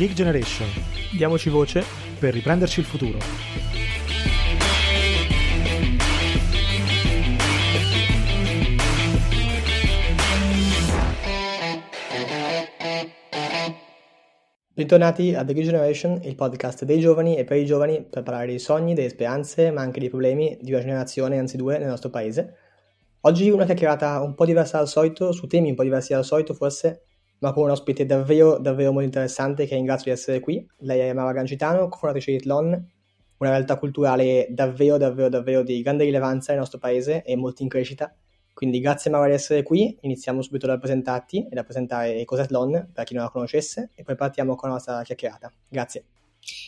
Geek Generation. Diamoci voce per riprenderci il futuro. Bentornati a The Geek Generation, il podcast dei giovani e per i giovani per parlare dei sogni, delle speranze, ma anche dei problemi di una generazione, anzi due, nel nostro paese. Oggi una chiacchierata un po' diversa dal solito, su temi un po' diversi dal solito forse, ma con un ospite davvero, davvero molto interessante che ringrazio di essere qui. Lei è Mara Gancitano, cofondatrice di Tlon, una realtà culturale davvero, davvero, davvero di grande rilevanza nel nostro paese e molto in crescita. Quindi grazie Mara di essere qui, iniziamo subito da presentarti e da presentare cos'è Tlon per chi non la conoscesse e poi partiamo con la nostra chiacchierata. Grazie.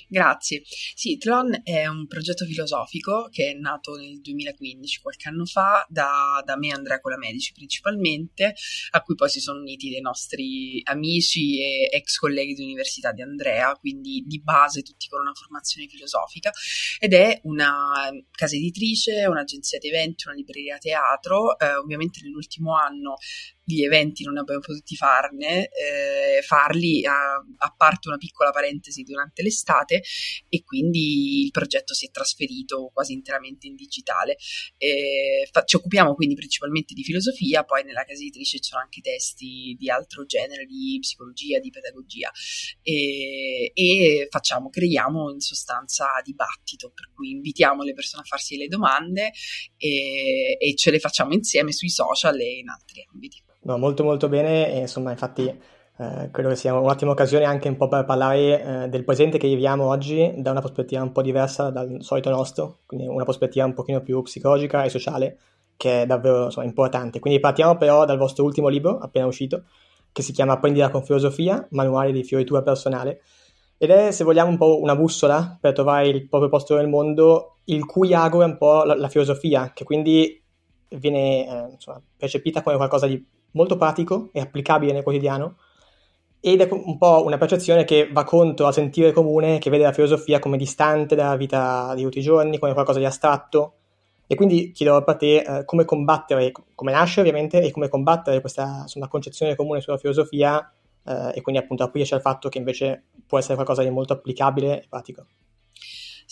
Grazie. Sì, Tlon è un progetto filosofico che è nato nel 2015, qualche anno fa, da, da me e Andrea Colamedici principalmente, a cui poi si sono uniti dei nostri amici e ex colleghi di università di Andrea, quindi di base tutti con una formazione filosofica, ed è una casa editrice, un'agenzia di eventi, una libreria teatro, eh, ovviamente nell'ultimo anno gli eventi non abbiamo potuti farne, eh, farli a, a, parte una piccola parentesi durante l'estate e quindi il progetto si è trasferito quasi interamente in digitale. Eh, fa, ci occupiamo quindi principalmente di filosofia, poi nella casa editrice ci sono anche testi di altro genere, di psicologia, di pedagogia e, e facciamo, creiamo in sostanza dibattito, per cui invitiamo le persone a farsi le domande e, e ce le facciamo insieme sui social e in altri ambiti. No, molto molto bene. E insomma infatti eh, credo che sia un'ottima occasione anche un po' per parlare eh, del presente che viviamo oggi da una prospettiva un po' diversa dal solito nostro, quindi una prospettiva un pochino più psicologica e sociale che è davvero insomma, importante. Quindi partiamo però dal vostro ultimo libro appena uscito che si chiama Apprendila con filosofia, manuale di fioritura personale. Ed è se vogliamo un po' una bussola per trovare il proprio posto nel mondo il cui ago è un po' la, la filosofia che quindi viene eh, insomma, percepita come qualcosa di molto pratico e applicabile nel quotidiano ed è un po' una percezione che va contro al sentire comune che vede la filosofia come distante dalla vita di tutti i giorni, come qualcosa di astratto. E quindi chiedo a te eh, come combattere, come nasce ovviamente, e come combattere questa insomma, concezione comune sulla filosofia eh, e quindi appunto aprirci al fatto che invece può essere qualcosa di molto applicabile e pratico.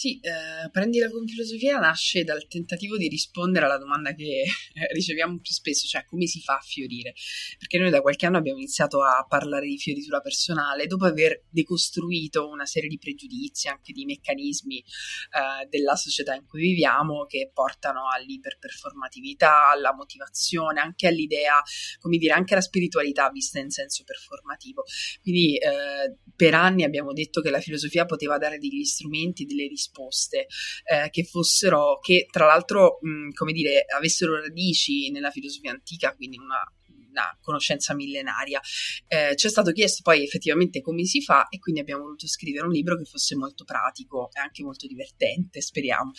Sì, eh, Prendila con filosofia nasce dal tentativo di rispondere alla domanda che riceviamo più spesso, cioè come si fa a fiorire? Perché noi da qualche anno abbiamo iniziato a parlare di fioritura personale dopo aver decostruito una serie di pregiudizi, anche di meccanismi eh, della società in cui viviamo che portano all'iperperformatività, alla motivazione, anche all'idea, come dire, anche alla spiritualità vista in senso performativo. Quindi eh, per anni abbiamo detto che la filosofia poteva dare degli strumenti, delle risposte risposte eh, che fossero, che tra l'altro, mh, come dire, avessero radici nella filosofia antica, quindi una una conoscenza millenaria. Eh, ci è stato chiesto poi effettivamente come si fa e quindi abbiamo voluto scrivere un libro che fosse molto pratico e anche molto divertente, speriamo.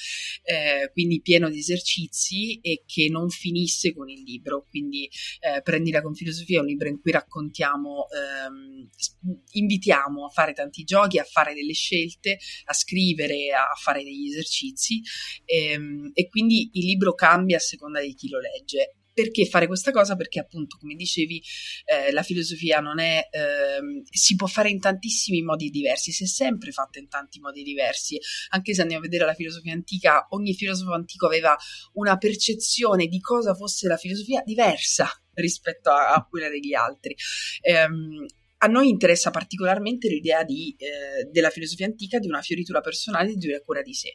Eh, quindi pieno di esercizi e che non finisse con il libro. Quindi eh, Prendila con filosofia è un libro in cui raccontiamo, ehm, invitiamo a fare tanti giochi, a fare delle scelte, a scrivere, a fare degli esercizi ehm, e quindi il libro cambia a seconda di chi lo legge perché fare questa cosa? Perché appunto, come dicevi, eh, la filosofia non è, eh, si può fare in tantissimi modi diversi, si è sempre fatta in tanti modi diversi, anche se andiamo a vedere la filosofia antica, ogni filosofo antico aveva una percezione di cosa fosse la filosofia diversa rispetto a, a quella degli altri. Um, a noi interessa particolarmente l'idea di, eh, della filosofia antica di una fioritura personale di una cura di sé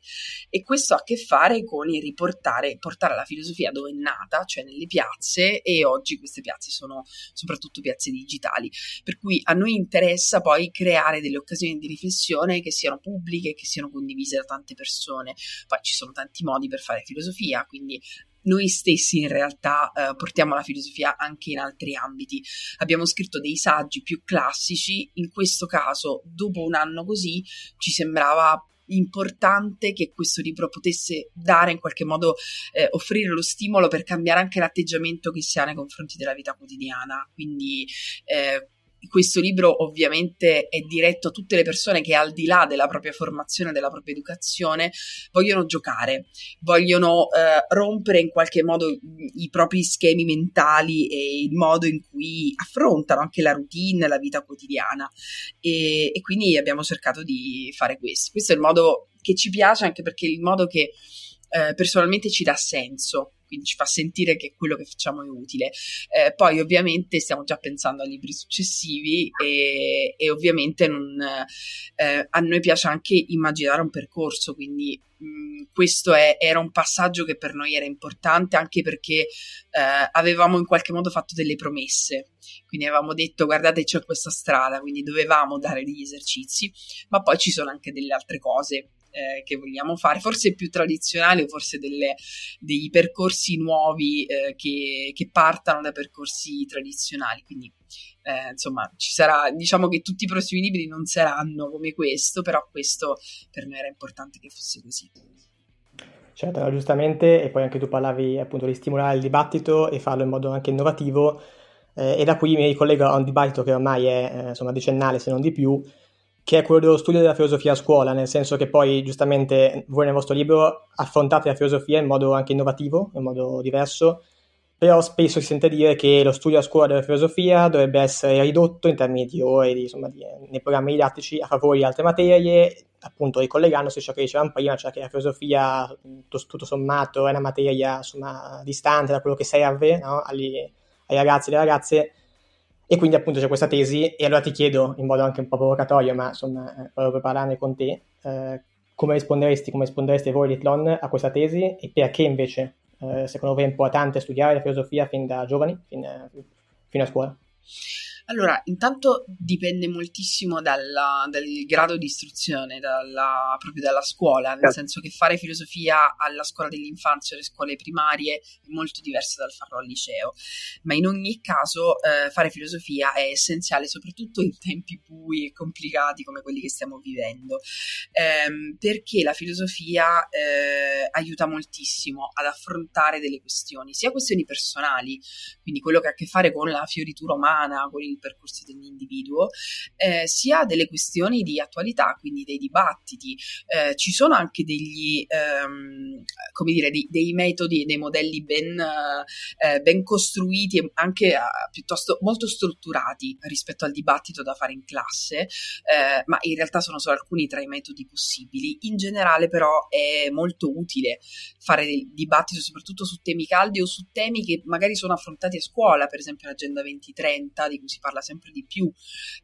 e questo ha a che fare con il riportare portare la filosofia dove è nata, cioè nelle piazze e oggi queste piazze sono soprattutto piazze digitali, per cui a noi interessa poi creare delle occasioni di riflessione che siano pubbliche, che siano condivise da tante persone. Poi ci sono tanti modi per fare filosofia, quindi noi stessi in realtà eh, portiamo la filosofia anche in altri ambiti. Abbiamo scritto dei saggi più classici, in questo caso, dopo un anno così, ci sembrava importante che questo libro potesse dare in qualche modo eh, offrire lo stimolo per cambiare anche l'atteggiamento che si ha nei confronti della vita quotidiana quindi eh, questo libro ovviamente è diretto a tutte le persone che al di là della propria formazione, della propria educazione, vogliono giocare, vogliono eh, rompere in qualche modo i propri schemi mentali e il modo in cui affrontano anche la routine, la vita quotidiana. E, e quindi abbiamo cercato di fare questo. Questo è il modo che ci piace anche perché il modo che eh, personalmente ci dà senso quindi ci fa sentire che quello che facciamo è utile. Eh, poi ovviamente stiamo già pensando a libri successivi e, e ovviamente non, eh, a noi piace anche immaginare un percorso, quindi mh, mm, questo è, era un passaggio che per noi era importante anche perché eh, avevamo in qualche modo fatto delle promesse, quindi avevamo detto guardate c'è questa strada, quindi dovevamo dare degli esercizi, ma poi ci sono anche delle altre cose eh, che vogliamo fare, forse più tradizionali o forse delle, dei percorsi nuovi eh, che, che, partano da percorsi tradizionali. Quindi, eh, insomma, ci sarà, diciamo che tutti i prossimi libri non saranno come questo, però questo per noi era importante che fosse così. Certo, giustamente, e poi anche tu parlavi appunto di stimolare il dibattito e farlo in modo anche innovativo, eh, e da qui mi ricollego a un dibattito che ormai è eh, insomma decennale se non di più, che è quello dello studio della filosofia a scuola, nel senso che poi giustamente voi nel vostro libro affrontate la filosofia in modo anche innovativo, in modo diverso, però spesso si sente dire che lo studio a scuola della filosofia dovrebbe essere ridotto in termini di ore, di, insomma, di, nei programmi didattici a favore di altre materie, appunto ricollegandosi a ciò che dicevamo prima, cioè che la filosofia tutto, tutto sommato è una materia insomma, distante da quello che serve no? agli, ai ragazzi e alle ragazze, e quindi appunto c'è questa tesi e allora ti chiedo in modo anche un po' provocatorio, ma insomma, eh, proprio per parlarne con te, eh, come risponderesti, come rispondereste voi Litlon a questa tesi e perché invece eh, secondo voi è importante studiare la filosofia fin da giovani, fin, eh, fino a scuola? Allora, intanto dipende moltissimo dalla, dal grado di istruzione, dalla, proprio dalla scuola, nel certo. senso che fare filosofia alla scuola dell'infanzia o alle scuole primarie è molto diverso dal farlo al liceo, ma in ogni caso eh, fare filosofia è essenziale, soprattutto in tempi bui e complicati come quelli che stiamo vivendo, ehm, perché la filosofia eh, aiuta moltissimo ad affrontare delle questioni, sia questioni personali, quindi quello che ha a che fare con la fioritura umana, con il il percorso dell'individuo, eh, sia delle questioni di attualità, quindi dei dibattiti. Eh, ci sono anche degli, ehm, come dire, dei, dei, metodi, dei modelli ben, eh, ben costruiti e anche eh, piuttosto molto strutturati rispetto al dibattito da fare in classe, eh, ma in realtà sono solo alcuni tra i metodi possibili. In generale però è molto utile fare del dibattito soprattutto su temi caldi o su temi che magari sono affrontati a scuola, per esempio l'Agenda 2030 di cui si parla sempre di più,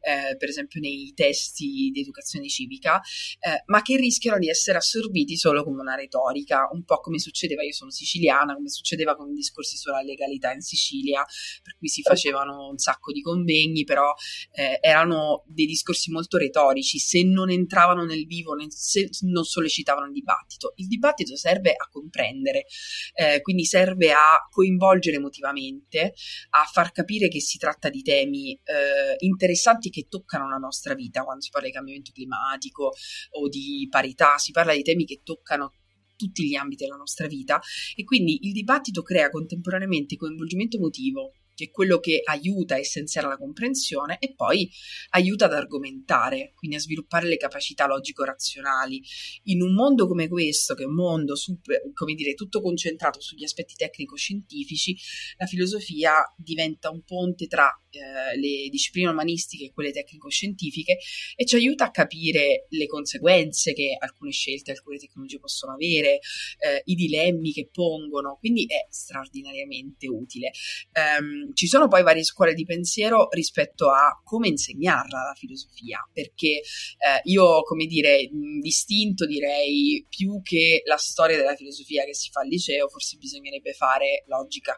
eh, per esempio nei testi di educazione civica, eh, ma che rischiano di essere assorbiti solo come una retorica, un po' come succedeva, io sono siciliana, come succedeva con i discorsi sulla legalità in Sicilia, per cui si facevano un sacco di convegni, però eh, erano dei discorsi molto retorici, se non entravano nel vivo, se non sollecitavano il dibattito. Il dibattito serve a comprendere, eh, quindi serve a coinvolgere emotivamente, a far capire che si tratta di temi eh, interessanti che toccano la nostra vita, quando si parla di cambiamento climatico o di parità, si parla di temi che toccano tutti gli ambiti della nostra vita e quindi il dibattito crea contemporaneamente coinvolgimento emotivo, che è quello che aiuta a essenziare la comprensione e poi aiuta ad argomentare, quindi a sviluppare le capacità logico-razionali. In un mondo come questo, che è un mondo super, come dire, tutto concentrato sugli aspetti tecnico-scientifici, la filosofia diventa un ponte tra eh, le discipline umanistiche e quelle tecnico-scientifiche e ci aiuta a capire le conseguenze che alcune scelte, alcune tecnologie possono avere, eh, i dilemmi che pongono, quindi è straordinariamente utile. Um, ci sono poi varie scuole di pensiero rispetto a come insegnarla la filosofia, perché eh, io, come dire, distinto direi più che la storia della filosofia che si fa al liceo, forse bisognerebbe fare logica,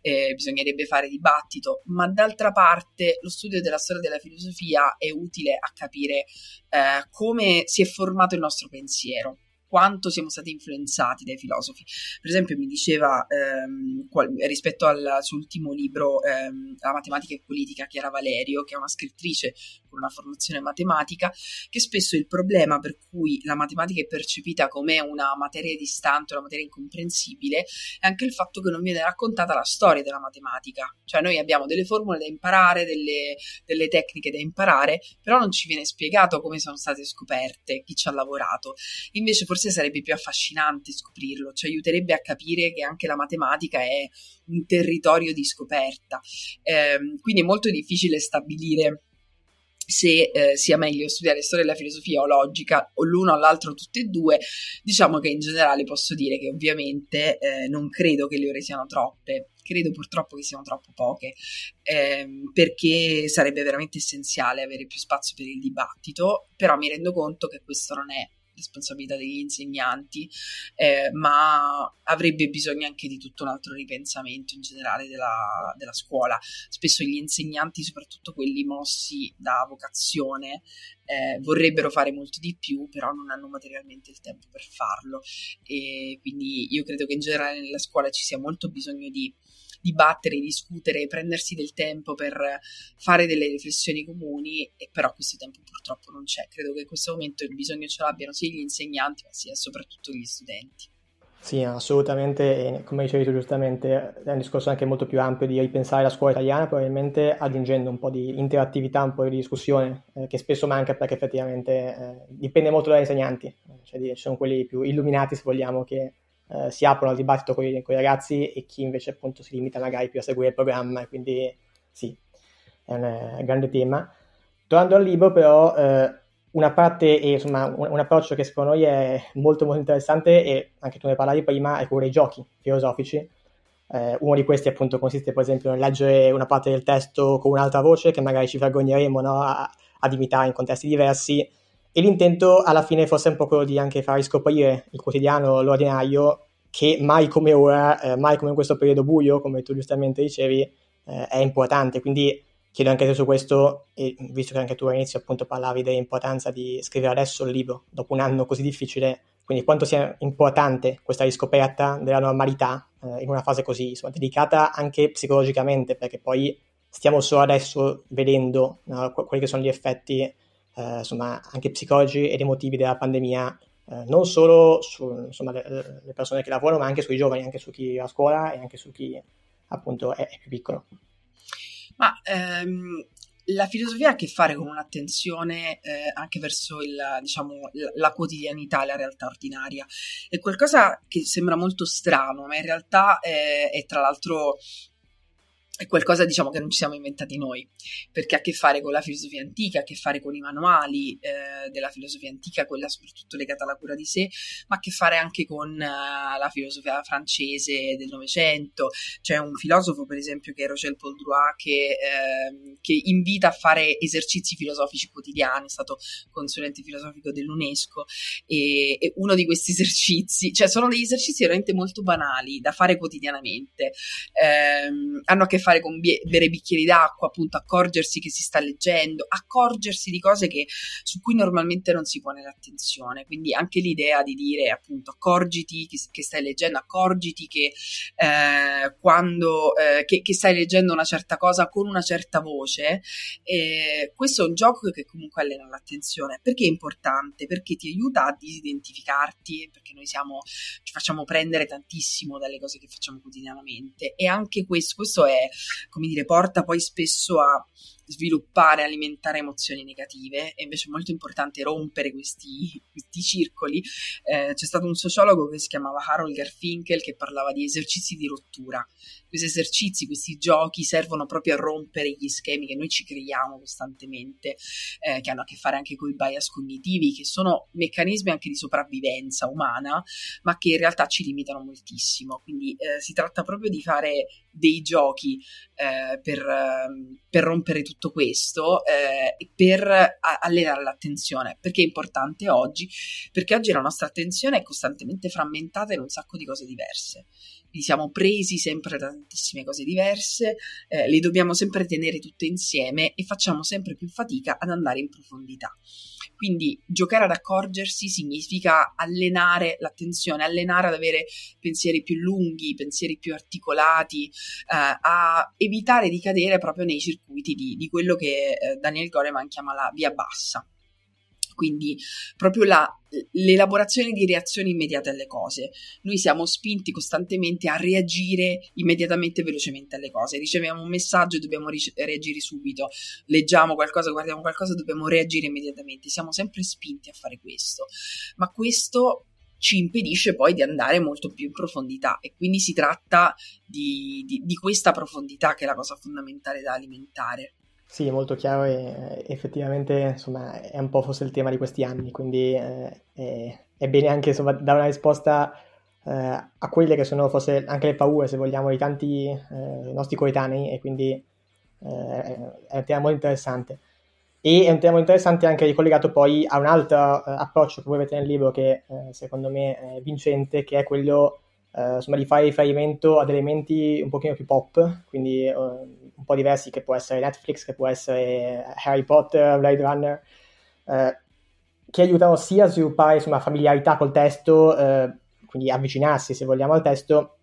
eh, bisognerebbe fare dibattito, ma d'altra parte lo studio della storia della filosofia è utile a capire eh, come si è formato il nostro pensiero quanto siamo stati influenzati dai filosofi. Per esempio, mi diceva ehm, qual, rispetto al suo ultimo libro, ehm, La matematica e politica, Chiara Valerio, che è una scrittrice con una formazione matematica, che spesso il problema per cui la matematica è percepita come una materia distante, una materia incomprensibile, è anche il fatto che non viene raccontata la storia della matematica. Cioè, noi abbiamo delle formule da imparare, delle, delle tecniche da imparare, però non ci viene spiegato come sono state scoperte, chi ci ha lavorato. Invece, forse sarebbe più affascinante scoprirlo, ci aiuterebbe a capire che anche la matematica è un territorio di scoperta. Eh, quindi è molto difficile stabilire se eh, sia meglio studiare storia della filosofia o logica o l'uno o l'altro tutte e due, diciamo che in generale posso dire che ovviamente eh, non credo che le ore siano troppe, credo purtroppo che siano troppo poche, ehm, perché sarebbe veramente essenziale avere più spazio per il dibattito, però mi rendo conto che questo non è responsabilità degli insegnanti, eh, ma avrebbe bisogno anche di tutto un altro ripensamento in generale della, della scuola. Spesso gli insegnanti, soprattutto quelli mossi da vocazione, eh, vorrebbero fare molto di più, però non hanno materialmente il tempo per farlo. E quindi io credo che in generale nella scuola ci sia molto bisogno di dibattere, discutere, prendersi del tempo per fare delle riflessioni comuni, e però questo tempo purtroppo non c'è. Credo che in questo momento il bisogno ce l'abbiano sia gli insegnanti, ma sia soprattutto gli studenti. Sì, assolutamente, e come dicevi tu giustamente, è un discorso anche molto più ampio di ripensare la scuola italiana, probabilmente aggiungendo un po' di interattività, un po' di discussione, eh, che spesso manca perché effettivamente eh, dipende molto dagli insegnanti, cioè ci sono quelli più illuminati, se vogliamo, che eh, si aprono al dibattito con i, ragazzi e chi invece appunto si limita magari più a seguire il programma, quindi sì, è un, è un grande tema. Tornando al libro però, eh, una parte, e, insomma, un, un, approccio che secondo noi è molto molto interessante e anche tu ne parlavi prima, è quello dei giochi filosofici. Eh, uno di questi appunto consiste per esempio nel leggere una parte del testo con un'altra voce che magari ci vergogneremo no, a, ad imitare in contesti diversi e l'intento alla fine fosse un po' quello di anche far riscoprire il quotidiano, l'ordinario, che mai come ora, eh, mai come in questo periodo buio, come tu giustamente dicevi, eh, è importante. Quindi chiedo anche te su questo, visto che anche tu all'inizio appunto parlavi dell'importanza di scrivere adesso il libro, dopo un anno così difficile, quindi quanto sia importante questa riscoperta della normalità eh, in una fase così insomma, delicata anche psicologicamente, perché poi stiamo solo adesso vedendo no, quelli che sono gli effetti eh, insomma, anche psicologi ed emotivi della pandemia, eh, non solo sulle persone che lavorano, ma anche sui giovani, anche su chi è a scuola e anche su chi appunto è, è più piccolo. Ma ehm, la filosofia ha a che fare con un'attenzione eh, anche verso il, diciamo, la, quotidianità, la realtà ordinaria. È qualcosa che sembra molto strano, ma in realtà è, è tra l'altro è qualcosa diciamo che non ci siamo inventati noi, perché ha a che fare con la filosofia antica, ha a che fare con i manuali eh, della filosofia antica, quella soprattutto legata alla cura di sé, ma ha a che fare anche con uh, la filosofia francese del Novecento. C'è un filosofo, per esempio, che è Rochelle Poldrois, che, eh, che invita a fare esercizi filosofici quotidiani, è stato consulente filosofico dell'UNESCO, e, e uno di questi esercizi, cioè sono degli esercizi veramente molto banali da fare quotidianamente, eh, hanno a che fare con bie- bere bicchieri d'acqua, appunto accorgersi che si sta leggendo, accorgersi di cose che, su cui normalmente non si pone l'attenzione. Quindi anche l'idea di dire appunto accorgiti che, che stai leggendo, accorgiti che eh, quando eh, che, che, stai leggendo una certa cosa con una certa voce, eh, questo è un gioco che comunque allena l'attenzione. Perché è importante? Perché ti aiuta a disidentificarti, perché noi siamo, ci facciamo prendere tantissimo dalle cose che facciamo quotidianamente e anche questo, questo è come dire, porta poi spesso a sviluppare, alimentare emozioni negative, e invece è molto importante rompere questi, questi circoli. Eh, c'è stato un sociologo che si chiamava Harold Garfinkel che parlava di esercizi di rottura. Questi esercizi, questi giochi servono proprio a rompere gli schemi che noi ci creiamo costantemente, eh, che hanno a che fare anche con i bias cognitivi, che sono meccanismi anche di sopravvivenza umana, ma che in realtà ci limitano moltissimo. Quindi eh, si tratta proprio di fare dei giochi eh, per, ehm, per, rompere tutto questo eh, per allenare l'attenzione. Perché è importante oggi? Perché oggi la nostra attenzione è costantemente frammentata in un sacco di cose diverse. Li siamo presi sempre da tantissime cose diverse, eh, li dobbiamo sempre tenere tutte insieme e facciamo sempre più fatica ad andare in profondità. Quindi giocare ad accorgersi significa allenare l'attenzione, allenare ad avere pensieri più lunghi, pensieri più articolati, eh, a evitare di cadere proprio nei circuiti di, di quello che eh, Daniel Goleman chiama la via bassa quindi proprio la, l'elaborazione di reazioni immediate alle cose. Noi siamo spinti costantemente a reagire immediatamente e velocemente alle cose. Riceviamo un messaggio e dobbiamo ri- reagire subito. Leggiamo qualcosa, guardiamo qualcosa, dobbiamo reagire immediatamente. Siamo sempre spinti a fare questo. Ma questo ci impedisce poi di andare molto più in profondità e quindi si tratta di, di, di questa profondità che è la cosa fondamentale da alimentare. Sì, è molto chiaro e effettivamente insomma, è un po' forse il tema di questi anni, quindi eh, è, è, bene anche insomma, dare una risposta eh, a quelle che sono forse anche le paure, se vogliamo, di tanti eh, nostri coetanei e quindi eh, è un tema molto interessante. E è un tema molto interessante anche ricollegato poi a un altro eh, approccio che voi avete nel libro che eh, secondo me è vincente, che è quello insomma, di fare riferimento ad elementi un pochino più pop, quindi un po' diversi, che può essere Netflix, che può essere Harry Potter, Blade Runner, eh, che aiutano sia a sviluppare insomma, familiarità col testo, eh, quindi avvicinarsi se vogliamo al testo,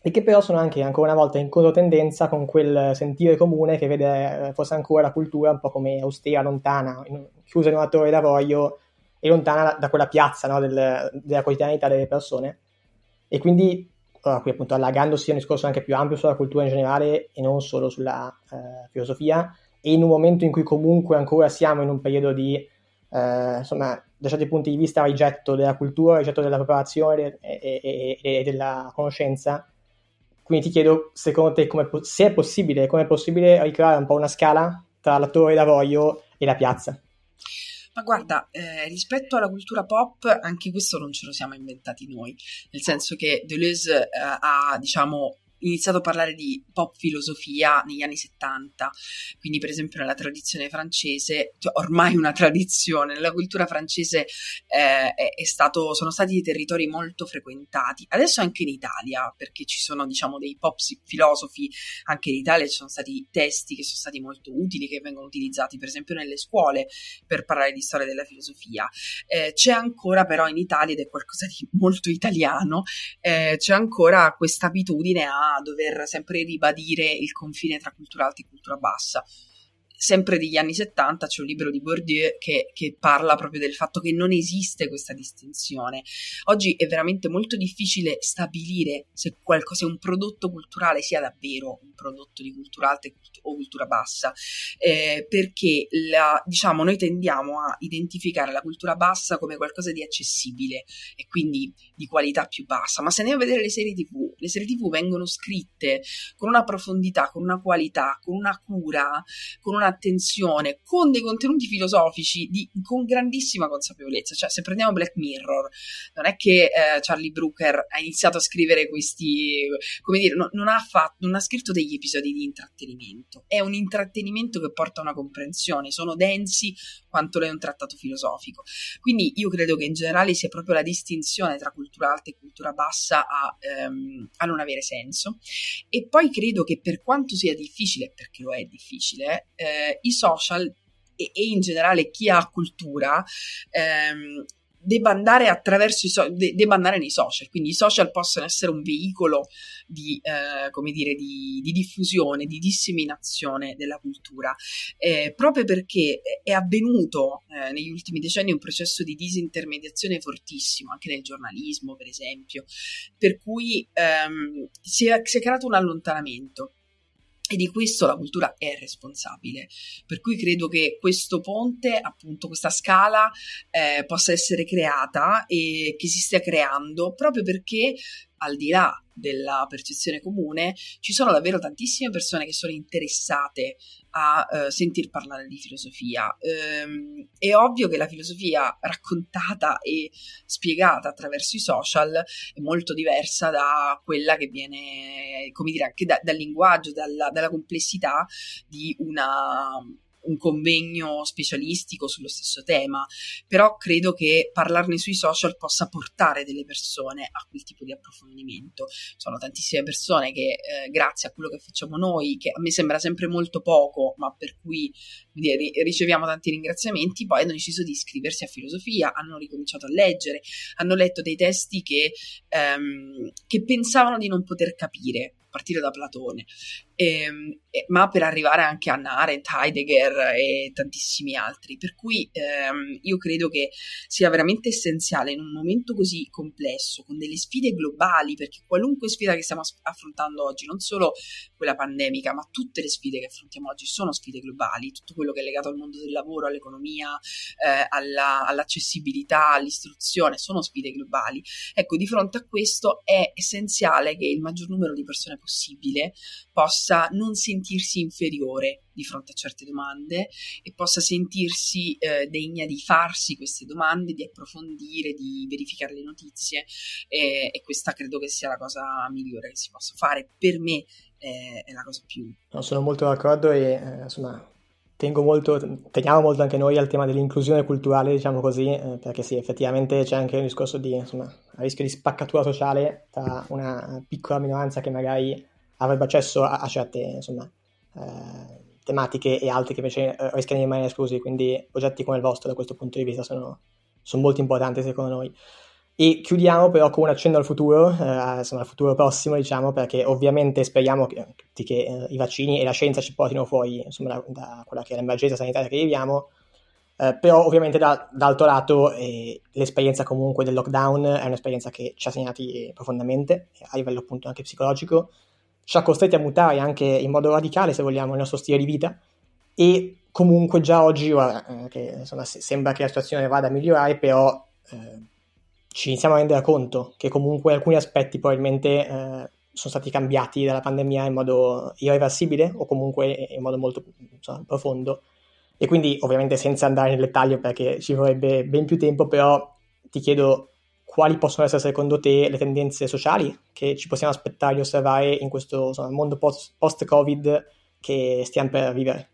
e che però sono anche ancora una volta in controtendenza con quel sentire comune che vede eh, forse ancora la cultura un po' come austera, lontana, chiusa in una torre d'avorio e lontana da quella piazza no, del, della quotidianità delle persone. E quindi uh, qui appunto allargandosi a un discorso anche più ampio sulla cultura in generale e non solo sulla uh, filosofia, e in un momento in cui comunque ancora siamo in un periodo di, uh, insomma, da certi punti di vista, rigetto della cultura, rigetto della preparazione e, e, e, e della conoscenza. Quindi ti chiedo, secondo te, se è possibile, come è possibile ricreare un po' una scala tra la torre d'avorio e la piazza? Ma guarda, eh, rispetto alla cultura pop, anche questo non ce lo siamo inventati noi, nel senso che Deleuze eh, ha, diciamo, iniziato a parlare di pop filosofia negli anni 70, quindi per esempio nella tradizione francese, cioè ormai una tradizione, nella cultura francese eh, è, è stato, sono stati dei territori molto frequentati, adesso anche in Italia, perché ci sono diciamo dei pop filosofi, anche in Italia ci sono stati testi che sono stati molto utili, che vengono utilizzati per esempio nelle scuole per parlare di storia della filosofia. Eh, c'è ancora però in Italia, ed è qualcosa di molto italiano, eh, c'è ancora questa abitudine a dover sempre ribadire il confine tra cultura alta e cultura bassa sempre degli anni 70 c'è un libro di Bourdieu che, che, parla proprio del fatto che non esiste questa distinzione. Oggi è veramente molto difficile stabilire se, qualcosa, se un prodotto culturale sia davvero un prodotto di cultura alta o cultura bassa, eh, perché la, diciamo, noi tendiamo a identificare la cultura bassa come qualcosa di accessibile e quindi di qualità più bassa, ma se andiamo a vedere le serie tv, le serie tv vengono scritte con una profondità, con una qualità, con una cura, con una attenzione, con dei contenuti filosofici di, con grandissima consapevolezza. Cioè, se prendiamo Black Mirror, non è che eh, Charlie Brooker ha iniziato a scrivere questi, come dire, no, non, ha fatto, non ha scritto degli episodi di intrattenimento, è un intrattenimento che porta a una comprensione, sono densi quanto lei è un trattato filosofico. Quindi io credo che in generale sia proprio la distinzione tra cultura alta e cultura bassa a, ehm, a non avere senso. E poi credo che per quanto sia difficile, perché lo è difficile, eh, eh, i social e, e, in generale chi ha cultura ehm, debba andare attraverso i so- de- debba andare nei social, quindi i social possono essere un veicolo di, eh, come dire, di, di, diffusione, di disseminazione della cultura, eh, proprio perché è avvenuto eh, negli ultimi decenni un processo di disintermediazione fortissimo, anche nel giornalismo, per esempio, per cui ehm, si, è, si è creato un allontanamento e di questo la cultura è responsabile. Per cui credo che questo ponte, appunto, questa scala eh, possa essere creata e che si stia creando proprio perché al di là della percezione comune, ci sono davvero tantissime persone che sono interessate a uh, sentir parlare di filosofia. Um, è ovvio che la filosofia raccontata e spiegata attraverso i social è molto diversa da quella che viene, come dire, anche da, dal linguaggio, dalla, dalla complessità di una un convegno specialistico sullo stesso tema, però credo che parlarne sui social possa portare delle persone a quel tipo di approfondimento. Sono tantissime persone che eh, grazie a quello che facciamo noi, che a me sembra sempre molto poco, ma per cui dire, riceviamo tanti ringraziamenti, poi hanno deciso di iscriversi a filosofia, hanno ricominciato a leggere, hanno letto dei testi che, ehm, che pensavano di non poter capire partire da Platone ehm, eh, ma per arrivare anche a Arendt, Heidegger e tantissimi altri. Per cui ehm, io credo che sia veramente essenziale in un momento così complesso, con delle sfide globali, perché qualunque sfida che stiamo affrontando oggi, non solo quella pandemica, ma tutte le sfide che affrontiamo oggi sono sfide globali, tutto quello che è legato al mondo del lavoro, all'economia, eh, alla, all'accessibilità, all'istruzione, sono sfide globali. Ecco, di fronte a questo è essenziale che il maggior numero di persone possibile possa non sentirsi inferiore di fronte a certe domande e possa sentirsi eh, degna di farsi queste domande, di approfondire, di verificare le notizie e, e, questa credo che sia la cosa migliore che si possa fare. Per me eh, è la cosa più... No, sono molto d'accordo e eh, insomma tengo molto, teniamo molto anche noi al tema dell'inclusione culturale, diciamo così, eh, perché sì, effettivamente c'è anche un discorso di, insomma, rischio di spaccatura sociale tra una piccola minoranza che magari avrebbe accesso a, a certe insomma, eh, tematiche e altri che invece eh, rischiano di rimanere esclusi, quindi progetti come il vostro da questo punto di vista sono, sono molto importanti secondo noi. E chiudiamo però con un accenno al futuro, eh, insomma al futuro prossimo diciamo, perché ovviamente speriamo che, che eh, i vaccini e la scienza ci portino fuori insomma, da, da, quella che è l'emergenza sanitaria che viviamo, eh, però ovviamente da, dall'altro lato eh, l'esperienza comunque del lockdown è un'esperienza che ci ha segnati profondamente, a livello appunto anche psicologico, ci ha costretti a mutare anche in modo radicale, se vogliamo, il nostro stile di vita. E comunque già oggi, ora, eh, che insomma, sembra che la situazione vada a migliorare, però eh, ci iniziamo a rendere conto che comunque alcuni aspetti probabilmente eh, sono stati cambiati dalla pandemia in modo irreversibile o comunque in modo molto insomma, profondo. E quindi ovviamente senza andare nel dettaglio perché ci vorrebbe ben più tempo, però ti chiedo quali possono essere secondo te le tendenze sociali che ci possiamo aspettare di osservare in questo insomma, mondo post- post-Covid che stiamo per vivere?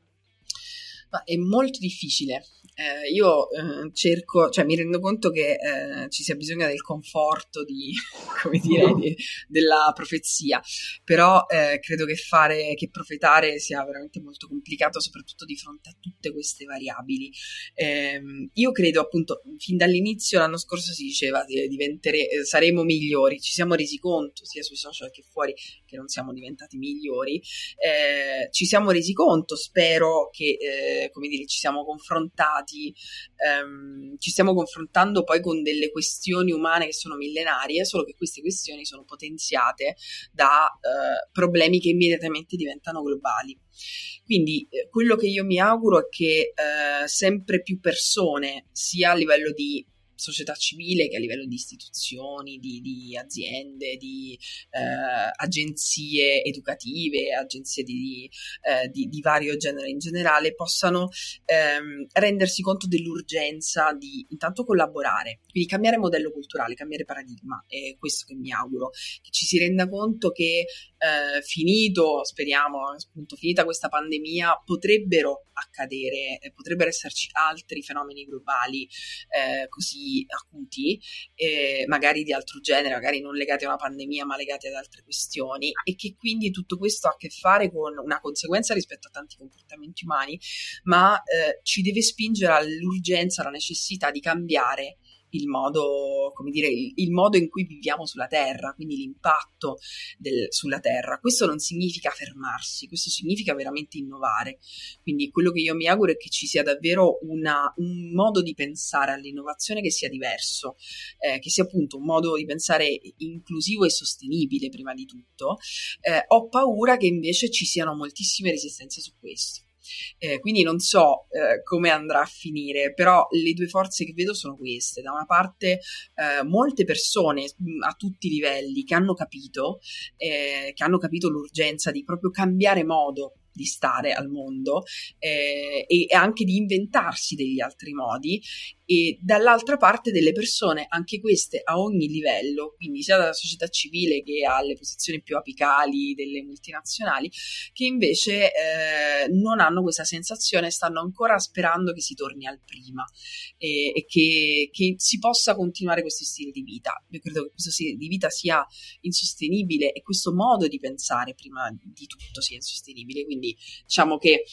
Ma è molto difficile eh, io eh, cerco, cioè mi rendo conto che eh, ci sia bisogno del conforto di, come dire, di, della profezia, però eh, credo che fare, che profetare sia veramente molto complicato, soprattutto di fronte a tutte queste variabili. Ehm, io credo appunto, fin dall'inizio l'anno scorso si diceva eh, saremo migliori, ci siamo resi conto sia sui social che fuori che non siamo diventati migliori, eh, ci siamo resi conto, spero che, come dire, ci siamo confrontati stati, ehm, ci stiamo confrontando poi con delle questioni umane che sono millenarie, solo che queste questioni sono potenziate da eh, problemi che immediatamente diventano globali. Quindi eh, quello che io mi auguro è che eh, sempre più persone, sia a livello di società civile che a livello di istituzioni, di, di aziende, di eh, agenzie educative, agenzie di, eh, di, di, vario genere in generale, possano ehm, rendersi conto dell'urgenza di intanto collaborare, quindi cambiare modello culturale, cambiare paradigma, è questo che mi auguro, che ci si renda conto che eh, finito, speriamo, appunto, finita questa pandemia, potrebbero accadere, eh, potrebbero esserci altri fenomeni globali eh, acuti, eh, magari di altro genere, magari non legati a una pandemia, ma legati ad altre questioni, e che quindi tutto questo ha a che fare con una conseguenza rispetto a tanti comportamenti umani, ma eh, ci deve spingere all'urgenza, alla necessità di cambiare il modo, come dire, il, il, modo in cui viviamo sulla Terra, quindi l'impatto del, sulla Terra. Questo non significa fermarsi, questo significa veramente innovare. Quindi quello che io mi auguro è che ci sia davvero una, un modo di pensare all'innovazione che sia diverso, eh, che sia appunto un modo di pensare inclusivo e sostenibile prima di tutto. Eh, ho paura che invece ci siano moltissime resistenze su questo. Eh, quindi non so eh, come andrà a finire, però le due forze che vedo sono queste. Da una parte eh, molte persone mm, a tutti i livelli che hanno capito, eh, che hanno capito l'urgenza di proprio cambiare modo di stare al mondo eh, e anche di inventarsi degli altri modi e dall'altra parte delle persone, anche queste a ogni livello, quindi sia dalla società civile che alle posizioni più apicali delle multinazionali, che invece eh, non hanno questa sensazione, stanno ancora sperando che si torni al prima e, e che, che, si possa continuare questo stile di vita. Io credo che questo stile di vita sia insostenibile e questo modo di pensare prima di tutto sia insostenibile. Quindi diciamo che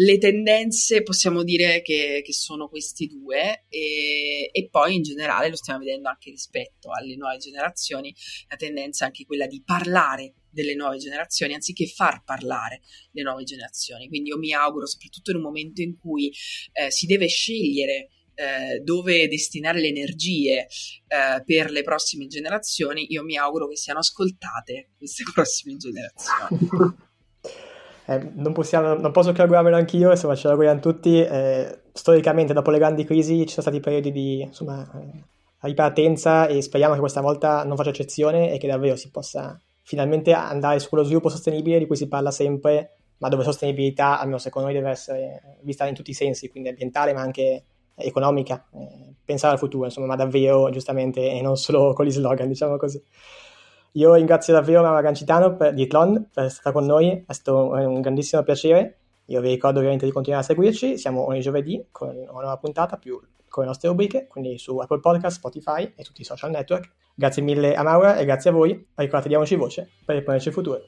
le tendenze possiamo dire che, che sono questi due e, e, poi in generale lo stiamo vedendo anche rispetto alle nuove generazioni, la tendenza è anche quella di parlare delle nuove generazioni anziché far parlare le nuove generazioni. Quindi io mi auguro, soprattutto in un momento in cui eh, si deve scegliere eh, dove destinare le energie eh, per le prossime generazioni, io mi auguro che siano ascoltate queste prossime generazioni. Eh, non, possiamo, non, posso che augurarmelo anch'io, insomma ce lo auguriamo tutti. Eh, storicamente, dopo le grandi crisi, ci sono stati periodi di insomma, ripartenza e speriamo che questa volta non faccia eccezione e che davvero si possa finalmente andare su quello sviluppo sostenibile di cui si parla sempre, ma dove sostenibilità, almeno secondo noi, deve essere vista in tutti i sensi, quindi ambientale ma anche economica, eh, pensare al futuro, insomma, ma davvero giustamente e non solo con gli slogan, diciamo così. Io ringrazio davvero Maura Gancitano per, di Tlon per essere stata con noi, è stato un grandissimo piacere. Io vi ricordo ovviamente di continuare a seguirci, siamo ogni giovedì con una nuova puntata più con le nostre rubriche, quindi su Apple Podcast, Spotify e tutti i social network. Grazie mille a Maura e grazie a voi. Ricordate, diamoci voce per riponerci il futuro.